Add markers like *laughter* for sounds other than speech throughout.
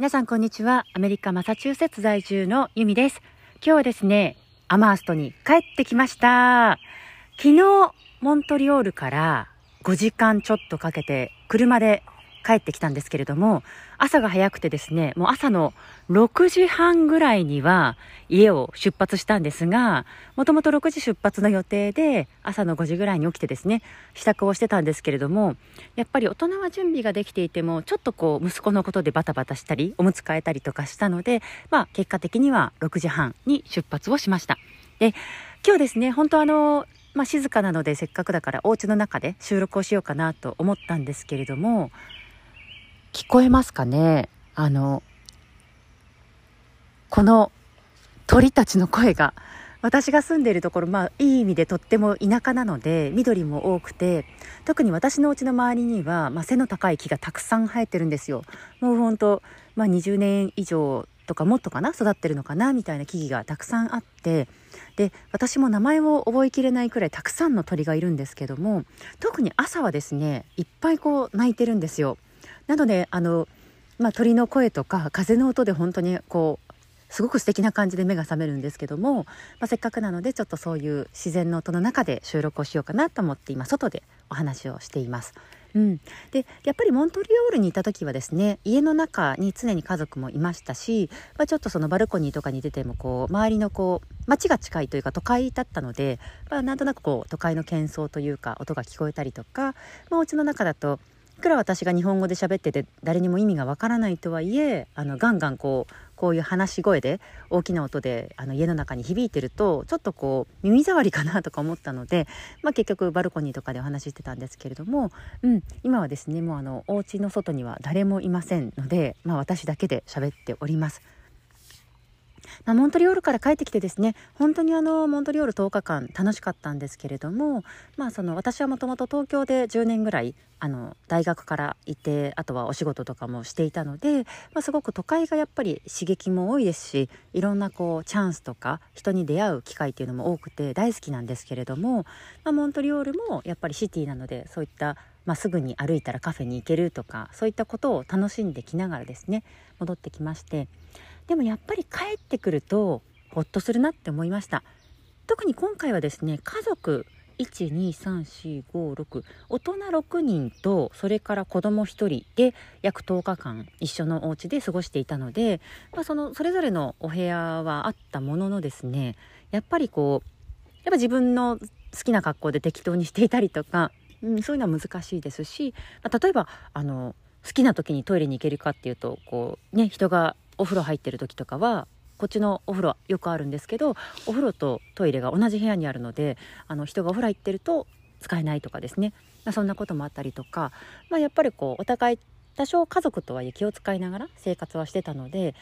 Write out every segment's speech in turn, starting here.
皆さんこんにちは。アメリカマサチューセッツ在住のユミです。今日はですね、アマーストに帰ってきました。昨日、モントリオールから5時間ちょっとかけて車で帰ってきたんですけれども、朝が早くてですね、もう朝の6時半ぐらいには家を出発したんですが、もともと6時出発の予定で朝の5時ぐらいに起きてですね、支度をしてたんですけれども、やっぱり大人は準備ができていても、ちょっとこう息子のことでバタバタしたり、おむつ替えたりとかしたので、まあ結果的には6時半に出発をしました。で、今日ですね、本当あの、まあ静かなのでせっかくだからお家の中で収録をしようかなと思ったんですけれども、聞こえますかね？あの、この鳥たちの声が、私が住んでいるところ、まあ、いい意味でとっても田舎なので、緑も多くて、特に私の家の周りには、まあ、背の高い木がたくさん生えてるんですよ。もうほんと、まあ、20年以上とかもっとかな育ってるのかなみたいな木々がたくさんあって、で、私も名前を覚えきれないくらいたくさんの鳥がいるんですけども、特に朝はですね、いっぱいこう鳴いてるんですよ。なので、あの、まあ、鳥の声とか風の音で本当にこうすごく素敵な感じで目が覚めるんですけども、まあ、せっかくなのでちょっとそういう自然の音の中で収録をしようかなと思って今外でお話をしています。うん、でやっぱりモントリオールにいた時はですね家の中に常に家族もいましたし、まあ、ちょっとそのバルコニーとかに出てもこう周りのこう街が近いというか都会だったので、まあ、なんとなくこう都会の喧騒というか音が聞こえたりとか、まあ、お家の中だとくら私が日本語で喋ってて誰にも意味がわからないとはいえあのガンガンこうこういう話し声で大きな音であの家の中に響いてるとちょっとこう耳障りかなとか思ったので、まあ、結局バルコニーとかでお話ししてたんですけれども、うん、今はですねもうあのお家の外には誰もいませんので、まあ、私だけで喋っております。まあ、モントリオールから帰ってきてですね本当にあのモントリオール10日間楽しかったんですけれども、まあ、その私はもともと東京で10年ぐらいあの大学からいてあとはお仕事とかもしていたので、まあ、すごく都会がやっぱり刺激も多いですしいろんなこうチャンスとか人に出会う機会っていうのも多くて大好きなんですけれども、まあ、モントリオールもやっぱりシティなのでそういったまあ、すぐに歩いたらカフェに行けるとかそういったことを楽しんできながらですね戻ってきましてでもやっぱり帰ってくるとほっとするなって思いました。特に今回はですね家族12345大人6人とそれから子供1人で約10日間一緒のお家で過ごしていたので、まあ、そのそれぞれのお部屋はあったもののですねやっぱりこうやっぱ自分の好きな格好で適当にしていたりとか、うん、そういうのは難しいですし、まあ、例えばあの好きな時にトイレに行けるかっていうとこうね人がお風呂入ってる時とかはこっちのお風呂よくあるんですけどお風呂とトイレが同じ部屋にあるのであの人がお風呂入ってると使えないとかですね、まあ、そんなこともあったりとか、まあ、やっぱりこうお互い多少家族とはいえ気を使いながら生活はしてたので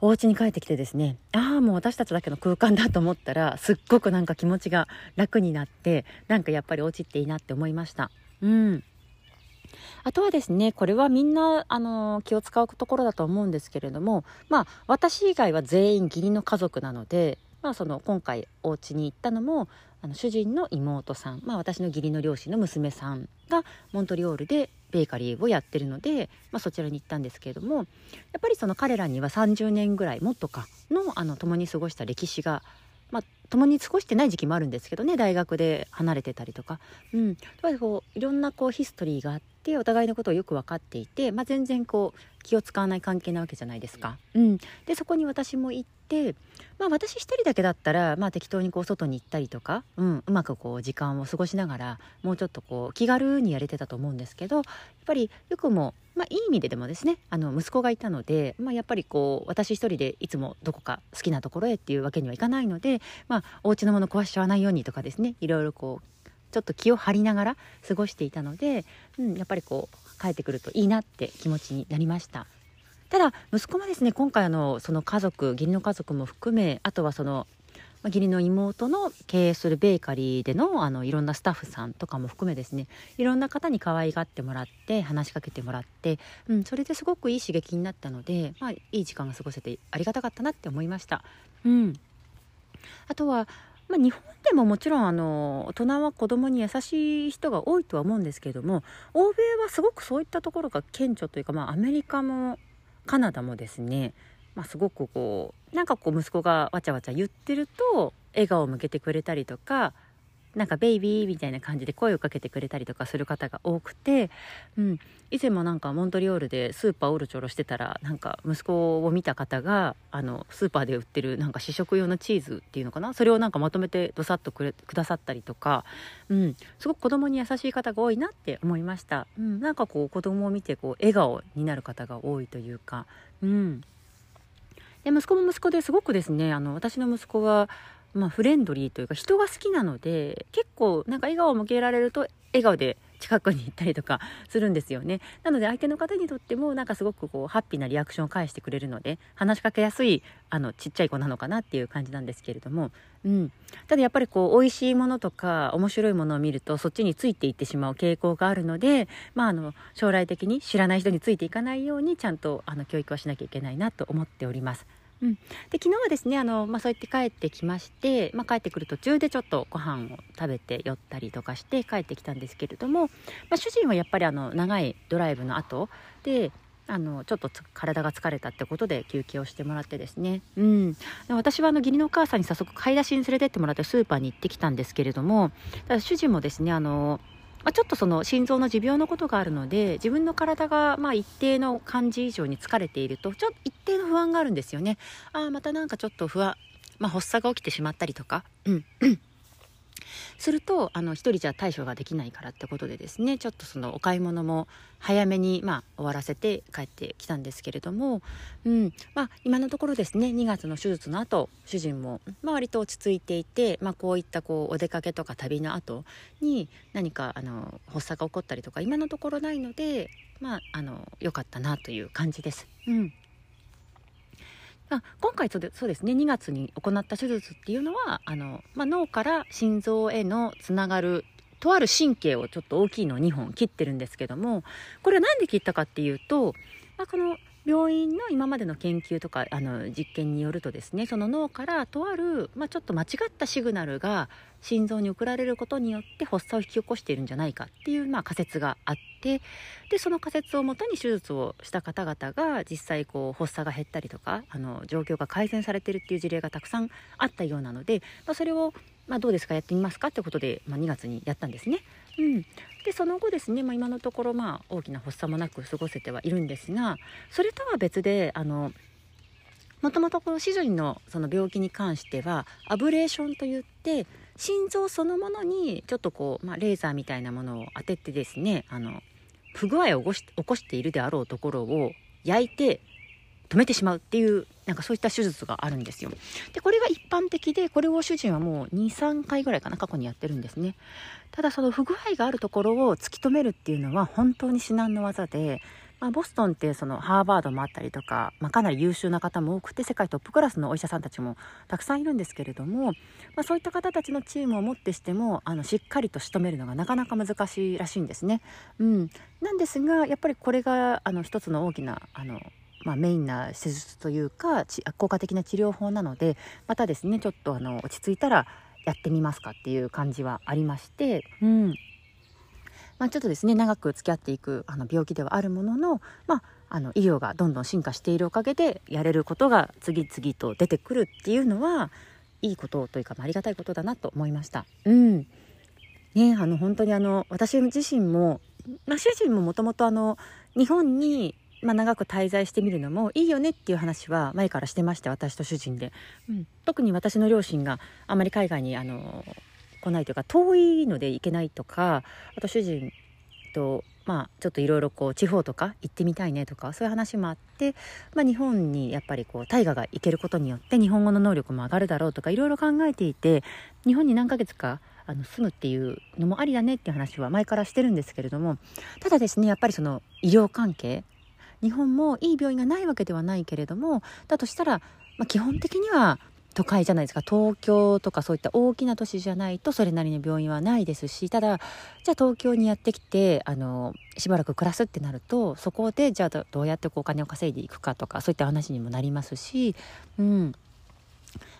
お家に帰ってきてですねああもう私たちだけの空間だと思ったらすっごくなんか気持ちが楽になってなんかやっぱりお家っていいなって思いました。うんあとはですね、これはみんな、あの、気を使うところだと思うんですけれども、まあ、私以外は全員義理の家族なので、まあ、その、今回お家に行ったのも、あの、主人の妹さん、まあ、私の義理の両親の娘さんが、モントリオールでベーカリーをやってるので、まあ、そちらに行ったんですけれども、やっぱりその彼らには30年ぐらい、もっとか、の、あの、共に過ごした歴史が、まあ、共に過ごしてない時期もあるんですけどね大学で離れてたりとか、うん、やっぱりこういろんなこうヒストリーがあってお互いのことをよく分かっていて、まあ、全然こう気を使わない関係なわけじゃないですか。うん、でそこに私も行って、まあ、私一人だけだったら、まあ、適当にこう外に行ったりとか、うん、うまくこう時間を過ごしながらもうちょっとこう気軽にやれてたと思うんですけどやっぱりよくもまあ、いい意味ででもですねあの息子がいたので、まあ、やっぱりこう私一人でいつもどこか好きなところへっていうわけにはいかないので、まあ、お家のもの壊しちゃわないようにとかですねいろいろこうちょっと気を張りながら過ごしていたので、うん、やっぱりこう帰ってくるといいなって気持ちになりました。ただ息子もですね今回あのその家族義理の家族も含めあとはその義理の妹の経営するベーカリーでのあのいろんなスタッフさんとかも含めですねいろんな方に可愛がってもらって話しかけてもらって、うん、それですごくいい刺激になったので、まあ、いい時間が過ごせてありがたかったなって思いました。うん、あとはまあ、日本でももちろんあの大人は子供に優しい人が多いとは思うんですけれども欧米はすごくそういったところが顕著というか、まあ、アメリカもカナダもですね、まあ、すごくこうなんかこう息子がわちゃわちゃ言ってると笑顔を向けてくれたりとかなんかベイビーみたいな感じで声をかけてくれたりとかする方が多くて、うん、以前もなんかモントリオールでスーパーオルチョロしてたらなんか息子を見た方があのスーパーで売ってるなんか試食用のチーズっていうのかな？それをなんかまとめてどさっとくれくださったりとか、うん、すごく子供に優しい方が多いなって思いました、うん、なんかこう子供を見てこう笑顔になる方が多いというか、うん、で息子も息子ですごくですねあの私の息子はまあ、フレンドリーというか人が好きなので結構なんか笑顔を向けられると笑顔で近くに行ったりとか *laughs* するんですよね。なので相手の方にとってもなんかすごくこうハッピーなリアクションを返してくれるので話しかけやすいあのちっちゃい子なのかなっていう感じなんですけれども、うん、ただやっぱりこう美味しいものとか面白いものを見るとそっちについていってしまう傾向があるので、まあ、あの将来的に知らない人についていかないようにちゃんとあの教育はしなきゃいけないなと思っております。うん、で昨日はですねあの、まあ、そうやって帰ってきまして、まあ、帰ってくる途中でちょっとご飯を食べて寄ったりとかして帰ってきたんですけれども、まあ、主人はやっぱりあの長いドライブの後であのちょっと体が疲れたってことで休憩をしてもらってですね、うん、で私はあの義理のお母さんに早速買い出しに連れてってもらってスーパーに行ってきたんですけれどもただ主人もですねあのまあ、ちょっとその心臓の持病のことがあるので自分の体がま一定の感じ以上に疲れているとちょっと一定の不安があるんですよね。ああまたなんかちょっと不安、まあ、発作が起きてしまったりとか、うん、するとあの1人じゃ対処ができないからってことでですねちょっとそのお買い物も早めに、まあ、終わらせて帰ってきたんですけれども、うんまあ、今のところですね2月の手術の後主人も、まあ、割と落ち着いていて、まあ、こういったこうお出かけとか旅の後に何かあの発作が起こったりとか今のところないので、まあ、あの良かったなという感じです。うんあ今回そうでそうですね。2月に行った手術っていうのはあの、まあ、脳から心臓へのつながるとある神経をちょっと大きいのを2本切ってるんですけどもこれは何で切ったかっていうと、まあ、この病院の今までの研究とかあの実験によるとですねその脳からとある、まあ、ちょっと間違ったシグナルが心臓に送られることによって発作を引き起こしているんじゃないかっていう、まあ、仮説があってでその仮説をもとに手術をした方々が実際こう発作が減ったりとかあの状況が改善されてるっていう事例がたくさんあったようなので、まあ、それを、まあ、どうですかやってみますかってことで、まあ、2月にやったんですね。うん、でその後ですね、まあ、今のところまあ大きな発作もなく過ごせてはいるんですがそれとは別であのもともとこのシジョリのその病気に関してはアブレーションといって心臓そのものにちょっとこう、まあ、レーザーみたいなものを当ててですねあの不具合を起こし起こしているであろうところを焼いて止めてしまうっていうなんかそういった手術があるんですよでこれが一般的でこれを主人はもう23回ぐらいかな過去にやってるんですねただその不具合があるところを突き止めるっていうのは本当に至難の技でまあ、ボストンってそのハーバードもあったりとか、まあ、かなり優秀な方も多くて世界トップクラスのお医者さんたちもたくさんいるんですけれども、まあ、そういった方たちのチームをもってしてもあのしっかりと仕留めるのがなかなか難しいらしいんですね。うん、なんですがやっぱりこれがあの一つの大きなあのまあ、メインな施術というか効果的な治療法なのでまたですねちょっとあの落ち着いたらやってみますかっていう感じはありまして、うん。まあ、ちょっとですね長く付き合っていくあの病気ではあるものの,、まあ、あの医療がどんどん進化しているおかげでやれることが次々と出てくるっていうのはいいことというか、まあ、ありがたいことだなと思いました。うん。ね、あの本当にあの私自身も、まあ、主人ももともと日本にまあ、長く滞在してみるのもいいよねっていう話は前からしてまして私と主人で、うん、特に私の両親があまり海外にあの来ないというか遠いので行けないとかあと主人とまあちょっといろいろこう地方とか行ってみたいねとかそういう話もあって、まあ、日本にやっぱりこう大河が行けることによって日本語の能力も上がるだろうとかいろいろ考えていて日本に何ヶ月かあの住むっていうのもありだねっていう話は前からしてるんですけれどもただですねやっぱりその医療関係日本もいい病院がないわけではないけれどもだとしたら、まあ、基本的には都会じゃないですか。東京とかそういった大きな都市じゃないとそれなりの病院はないですしただじゃあ東京にやってきてあのしばらく暮らすってなるとそこでじゃあどうやってこうお金を稼いでいくかとかそういった話にもなりますし、うん、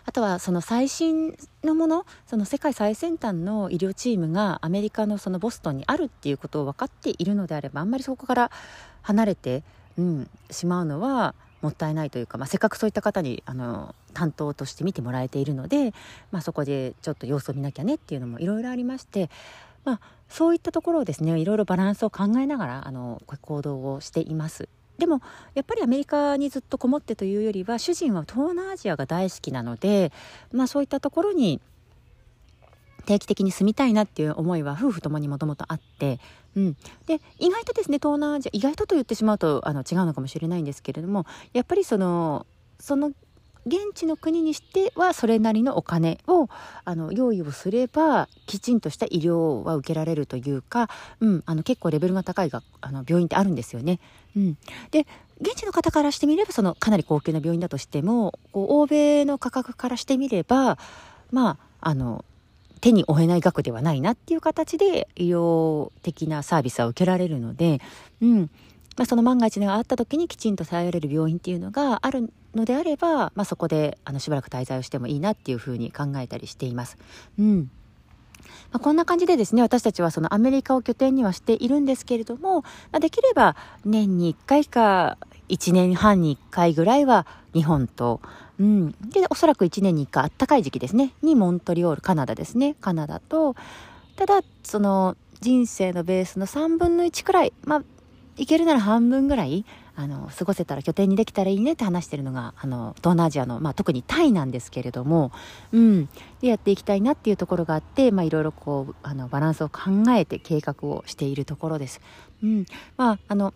あとはその最新のものその世界最先端の医療チームがアメリカのそのボストンにあるっていうことを分かっているのであればあんまりそこから離れてうん、しまうのはもったいないというか、まあ、せっかくそういった方にあの担当として見てもらえているので、まあ、そこでちょっと様子を見なきゃねっていうのもいろいろありまして、まあ、そういったところをですねいろいろバランスを考えながらあの行動をしています。でもやっぱりアメリカにずっとこもってというよりは主人は東南アジアが大好きなので、まあ、そういったところに定期的に住みたいなっていう思いは夫婦ともにもともとあって、うん、で意外とですね東南アジア意外とと言ってしまうとあの違うのかもしれないんですけれどもやっぱりそのその現地の国にしてはそれなりのお金をあの用意をすればきちんとした医療は受けられるというか、うん、あの結構レベルが高いがあの病院ってあるんですよね。うん、で現地の方からしてみればそのかなり高級な病院だとしてもこう欧米の価格からしてみればまああの手に負えない額ではないなっていう形で医療的なサービスは受けられるので、うんまあ、その万が一があった時にきちんと頼れる病院っていうのがあるのであれば、まあ、そこであのしばらく滞在をしてもいいなっていうふうに考えたりしています。うんまあ、こんな感じでですね私たちはそのアメリカを拠点にはしているんですけれども、まあ、できれば年に1回か1年半に1回ぐらいは日本と、うん。で、おそらく1年に1回あったかい時期ですね。にモントリオール、カナダですね。カナダと、ただ、その人生のベースの3分の1くらい、まあ、いけるなら半分ぐらい、あの、過ごせたら拠点にできたらいいねって話してるのが、あの、東南アジアの、まあ、特にタイなんですけれども、うん。で、やっていきたいなっていうところがあって、いろいろこう、あの、バランスを考えて計画をしているところです。うん。まあ、あの、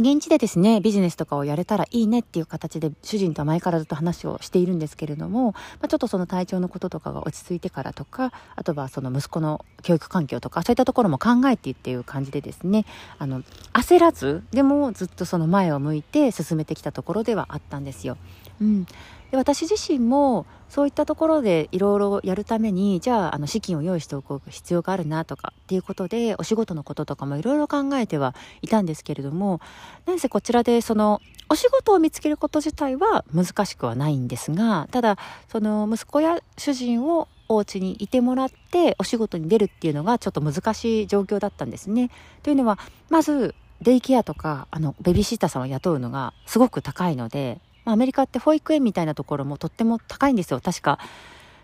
現地でですね、ビジネスとかをやれたらいいねっていう形で主人とは前からずっと話をしているんですけれども、まあ、ちょっとその体調のこととかが落ち着いてからとか、あとはその息子の教育環境とか、そういったところも考えてっていう感じでですね、あの、焦らず、でもずっとその前を向いて進めてきたところではあったんですよ。うん。で私自身もそういったところでいろいろやるためにじゃああの資金を用意しておく必要があるなとかっていうことでお仕事のこととかもいろいろ考えてはいたんですけれどもなんせこちらでそのお仕事を見つけること自体は難しくはないんですがただその息子や主人をお家にいてもらってお仕事に出るっていうのがちょっと難しい状況だったんですね。というのはまずデイケアとかあのベビーシッターさんを雇うのがすごく高いのでアメリカって保育園みたいなところもとっても高いんですよ。確か。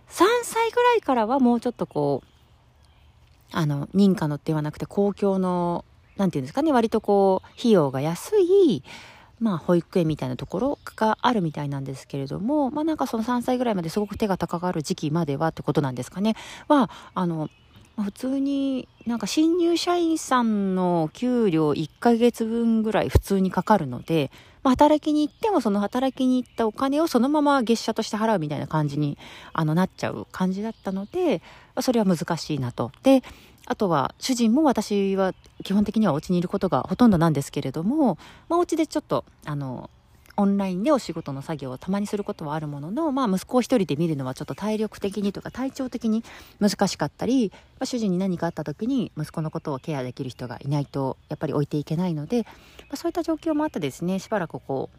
3歳ぐらいからはもうちょっとこう、あの、認可のではなくて公共の、なんていうんですかね、割とこう、費用が安い、まあ、保育園みたいなところがあるみたいなんですけれども、まあなんかその3歳ぐらいまですごく手が高がる時期まではってことなんですかね、は、あの、普通になんか新入社員さんの給料1ヶ月分ぐらい普通にかかるので、まあ、働きに行ってもその働きに行ったお金をそのまま月謝として払うみたいな感じにあのなっちゃう感じだったので、それは難しいなと。で、あとは主人も私は基本的にはお家にいることがほとんどなんですけれども、まあ、お家でちょっとあのオンラインでお仕事の作業をたまにすることはあるものの、まあ、息子を一人で見るのはちょっと体力的にとか体調的に難しかったり、まあ、主人に何かあった時に息子のことをケアできる人がいないとやっぱり置いていけないので、そういった状況もあってですねしばらくこ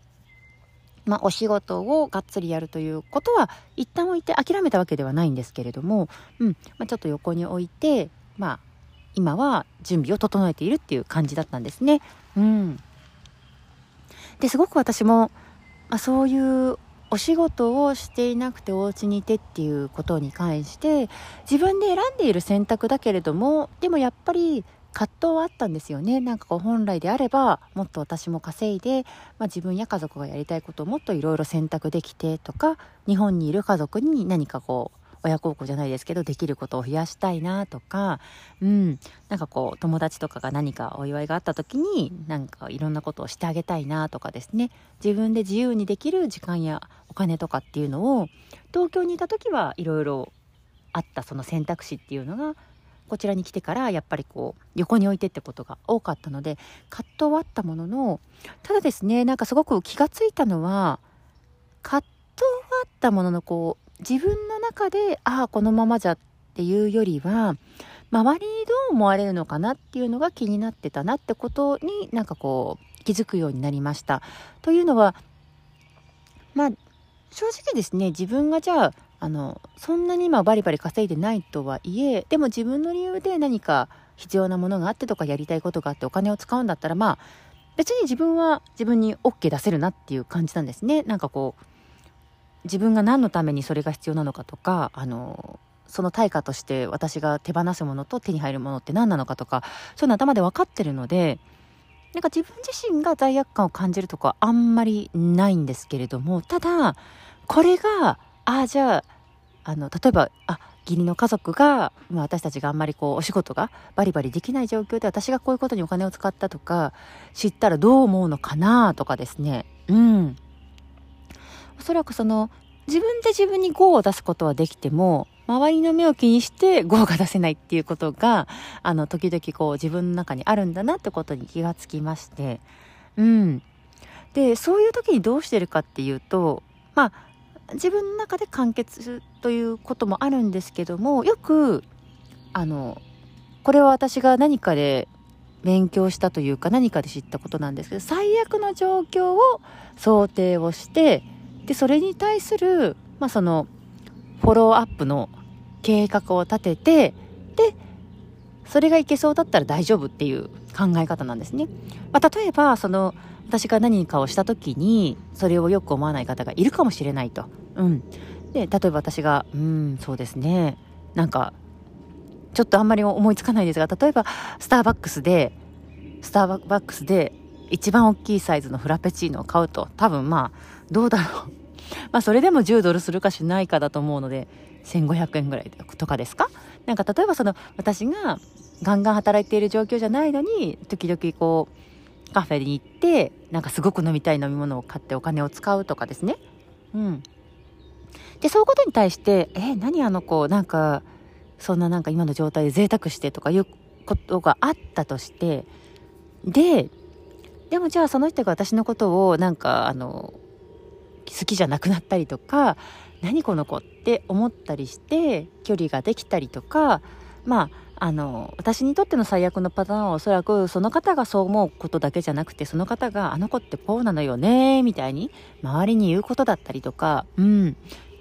う、まあ、お仕事をがっつりやるということは一旦置いて諦めたわけではないんですけれども、うんまあ、ちょっと横に置いて、まあ、今は準備を整えているっていう感じだったんですね。うんですごく私も、まあ、そういうお仕事をしていなくてお家にいてっていうことに関して自分で選んでいる選択だけれどもでもやっぱり葛藤はあったんですよね。なんかこう本来であればもっと私も稼いで、まあ、自分や家族がやりたいことをもっといろいろ選択できてとか日本にいる家族に何かこう親孝行じゃないですけどできることを増やしたいなとか、うん、なんかこう友達とかが何かお祝いがあった時になんかいろんなことをしてあげたいなとかですね。自分で自由にできる時間やお金とかっていうのを東京にいた時はいろいろあったその選択肢っていうのがこちらに来てからやっぱりこう横に置いてってことが多かったので葛藤はあったもののただですねなんかすごく気がついたのは葛藤はあったもののこう自分の中で、ああ、このままじゃっていうよりは、周りにどう思われるのかなっていうのが気になってたなってことになんかこう気づくようになりました。というのは、まあ、正直ですね、自分がじゃあ、あの、そんなに今バリバリ稼いでないとはいえ、でも自分の理由で何か必要なものがあってとかやりたいことがあってお金を使うんだったら、まあ、別に自分は自分に OK 出せるなっていう感じなんですね。なんかこう自分が何のためにそれが必要なのかとかあのその対価として私が手放すものと手に入るものって何なのかとかそういうの頭で分かってるのでなんか自分自身が罪悪感を感じるとかあんまりないんですけれどもただこれがああじゃああの例えばあ義理の家族が、まあ、私たちがあんまりこうお仕事がバリバリできない状況で私がこういうことにお金を使ったとか知ったらどう思うのかなとかですね。うん。おそらくその自分で自分に GO を出すことはできても周りの目を気にして GO が出せないっていうことがあの時々こう自分の中にあるんだなってことに気がつきまして。うん。でそういう時にどうしてるかっていうとまあ自分の中で完結ということもあるんですけどもよくあのこれは私が何かで勉強したというか何かで知ったことなんですけど最悪の状況を想定をしてでそれに対する、まあ、そのフォローアップの計画を立ててでそれがいけそうだったら大丈夫っていう考え方なんですね。まあ、例えばその私が何かをした時にそれをよく思わない方がいるかもしれないと。うん、で例えば私が「うんそうですね。なんかちょっとあんまり思いつかないですが例えばスターバックスでスターバックスで一番大きいサイズのフラペチーノを買うと多分まあどうだろう。*laughs* まあそれでも10ドルするかしないかだと思うので1500円ぐらいとかですか？なんか例えばその私がガンガン働いている状況じゃないのに時々こうカフェに行ってなんかすごく飲みたい飲み物を買ってお金を使うとかですね。うん。でそういうことに対して「え何あの子なんかそんななんか今の状態で贅沢して」とかいうことがあったとしてででもじゃあその人が私のことをなんかあの好きじゃなくなったりとか何この子って思ったりして距離ができたりとかまああの私にとっての最悪のパターンはおそらくその方がそう思うことだけじゃなくてその方があの子ってこうなのよねみたいに周りに言うことだったりとかうんやっ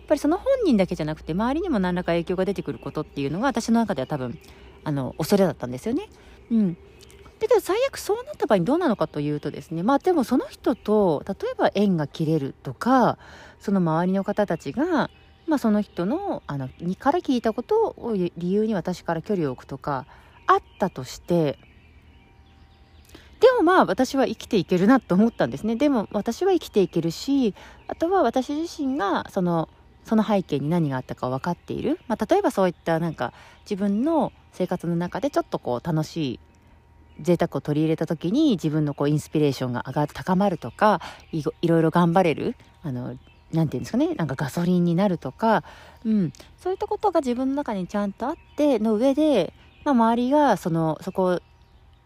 ぱりその本人だけじゃなくて周りにも何らか影響が出てくることっていうのが私の中では多分あの恐れだったんですよね。うん、だけど最悪そうなった場合にどうなのかというとですねまあでもその人と例えば縁が切れるとかその周りの方たちがまあ、その人のあのにから聞いたことを理由に私から距離を置くとかあったとしてでもまあ私は生きていけるなと思ったんですね。でも私は生きていけるしあとは私自身がそのその背景に何があったか分かっている、まあ、例えばそういったなんか自分の生活の中でちょっとこう楽しい贅沢を取り入れた時に自分のこうインスピレーションが上が高まるとかいろいろ頑張れるあの何て言うんですかねなんかガソリンになるとか、うん、そういったことが自分の中にちゃんとあっての上で、まあ、周りがそのそこ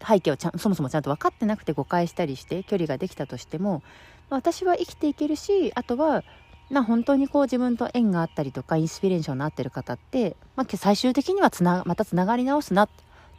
背景をちゃんそもそもちゃんと分かってなくて誤解したりして距離ができたとしても私は生きていけるしあとはな本当にこう自分と縁があったりとかインスピレーションの合ってる方って、まあ、最終的にはつなまたつながり直すなっ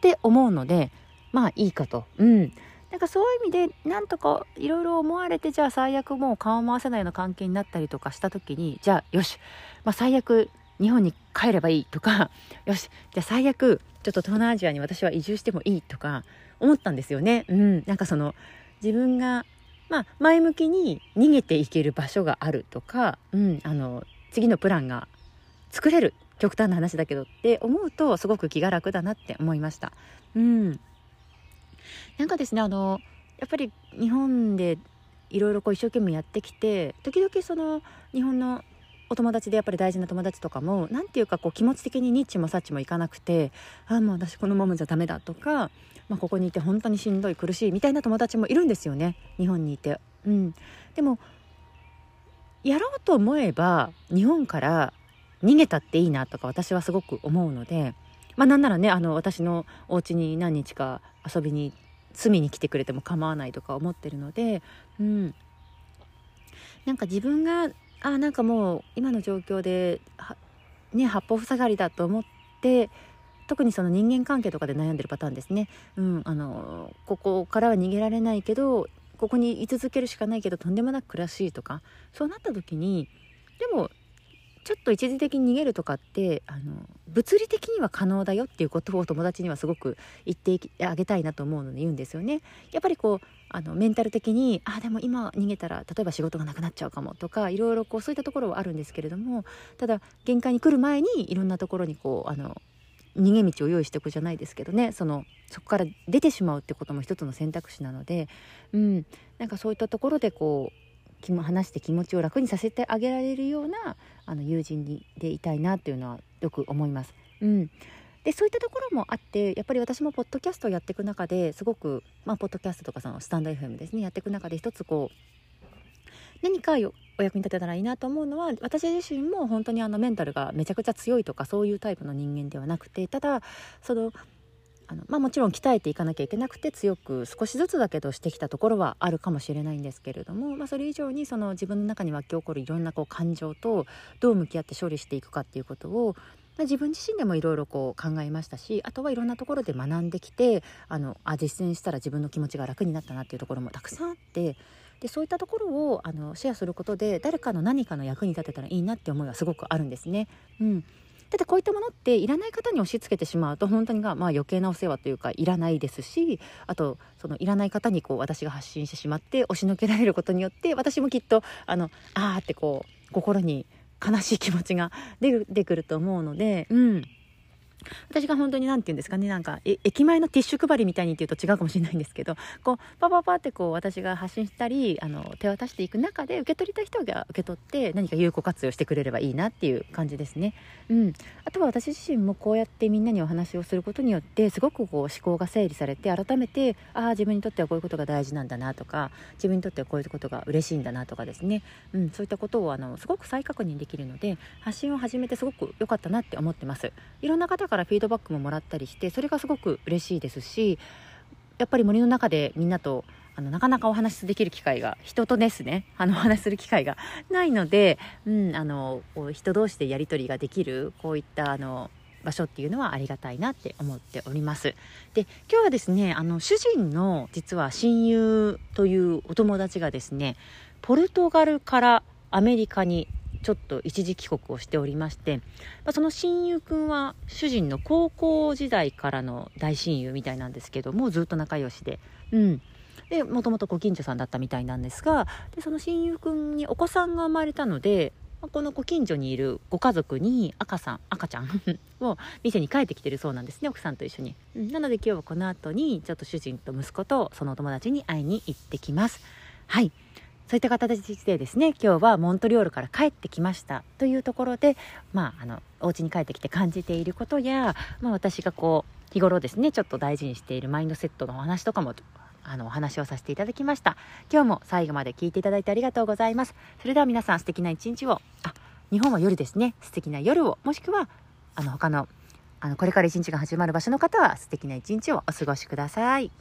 て思うのでまあいいかと。うんなんかそういう意味でなんとかいろいろ思われてじゃあ最悪もう顔を回せないような関係になったりとかした時にじゃあよし、まあ、最悪日本に帰ればいいとか *laughs* よしじゃあ最悪ちょっと東南アジアに私は移住してもいいとか思ったんですよね。うん、なんかその自分がまあ、前向きに逃げていける場所があるとか、うん、あの次のプランが作れる極端な話だけどって思うとすごく気が楽だなって思いました。うんなんかですねあのやっぱり日本でいろいろ一生懸命やってきて時々その日本のお友達でやっぱり大事な友達とかも何ていうかこう気持ち的にニッチもサッチもいかなくてああもう私このままじゃダメだとか、まあ、ここにいて本当にしんどい苦しいみたいな友達もいるんですよね日本にいて。うん、でもやろうと思えば日本から逃げたっていいなとか私はすごく思うのでまあなんならねあの私のお家に何日か遊びに罪に来てくれても構わないとか思ってるので、うん、なんか自分があなんかもう今の状況でね八方塞がりだと思って特にその人間関係とかで悩んでるパターンですね。うん、あのここからは逃げられないけどここに居続けるしかないけどとんでもなく苦しいとかそうなった時にでもちょっと一時的に逃げるとかってあの物理的には可能だよっていうことを友達にはすごく言ってあげたいなと思うので言うんですよね。やっぱりこうあのメンタル的にあでも今逃げたら例えば仕事がなくなっちゃうかもとかいろいろこうそういったところはあるんですけれどもただ限界に来る前にいろんなところにこうあの逃げ道を用意しておくじゃないですけどねそのそこから出てしまうってことも一つの選択肢なので、うん、なんかそういったところでこう話して気持ちを楽にさせてあげられるようなあの友人にでいたいなっていうのはよく思います。うんでそういったところもあってやっぱり私もポッドキャストをやっていく中ですごく、まあ、ポッドキャストとかそのスタンド FM ですねやっていく中で一つこう何かお役に立てたらいいなと思うのは私自身も本当にあのメンタルがめちゃくちゃ強いとかそういうタイプの人間ではなくてただそのあのまあ、もちろん鍛えていかなきゃいけなくて強く少しずつだけどしてきたところはあるかもしれないんですけれども、まあ、それ以上にその自分の中に湧き起こるいろんなこう感情とどう向き合って処理していくかっていうことを、まあ、自分自身でもいろいろ考えましたしあとはいろんなところで学んできてあのあ実践したら自分の気持ちが楽になったなっていうところもたくさんあってでそういったところをあのシェアすることで誰かの何かの役に立てたらいいなって思いはすごくあるんですね。うんただこういったものっていらない方に押し付けてしまうと本当にが、まあ、余計なお世話というかいらないですしあとそのいらない方にこう私が発信してしまって押しのけられることによって私もきっとあのあーってこう心に悲しい気持ちが出てくると思うのでうん。私が本当に何て言うんですかねなんか駅前のティッシュ配りみたいに言うと違うかもしれないんですけどこうパパパってこう私が発信したりあの手渡していく中で受け取りたい人が受け取って何か有効活用してくれればいいなっていう感じですね。うん、あとは私自身もこうやってみんなにお話をすることによってすごくこう思考が整理されて改めてああ自分にとってはこういうことが大事なんだなとか自分にとってはこういうことが嬉しいんだなとかですね、うん、そういったことをあのすごく再確認できるので発信を始めてすごく良かったなって思ってます。いろんな方からフィードバックももらったりしてそれがすごく嬉しいですしやっぱり森の中でみんなとあのなかなかお話しできる機会が人とですねあのお話しする機会がないので、うん、あの人同士でやり取りができるこういったあの場所っていうのはありがたいなって思っております。で今日はですねあの主人の実は親友というお友達がですねポルトガルからアメリカにちょっと一時帰国をしておりまして、まあ、その親友くんは主人の高校時代からの大親友みたいなんですけどもずっと仲良しでうん。でもともとご近所さんだったみたいなんですがでその親友くんにお子さんが生まれたのでこのご近所にいるご家族に赤さん赤ちゃん *laughs* を店に帰ってきてるそうなんですね奥さんと一緒に、なので今日はこの後にちょっと主人と息子とそのお友達に会いに行ってきます。はい。そういった形でですね今日はモントリオールから帰ってきましたというところでまああのお家に帰ってきて感じていることや、まあ、私がこう日頃ですねちょっと大事にしているマインドセットのお話とかもあのお話をさせていただきました。今日も最後まで聞いていただいてありがとうございます。それでは皆さん素敵な一日をあ日本は夜ですね。素敵な夜をもしくはあの他のあのこれから一日が始まる場所の方は素敵な一日をお過ごしください。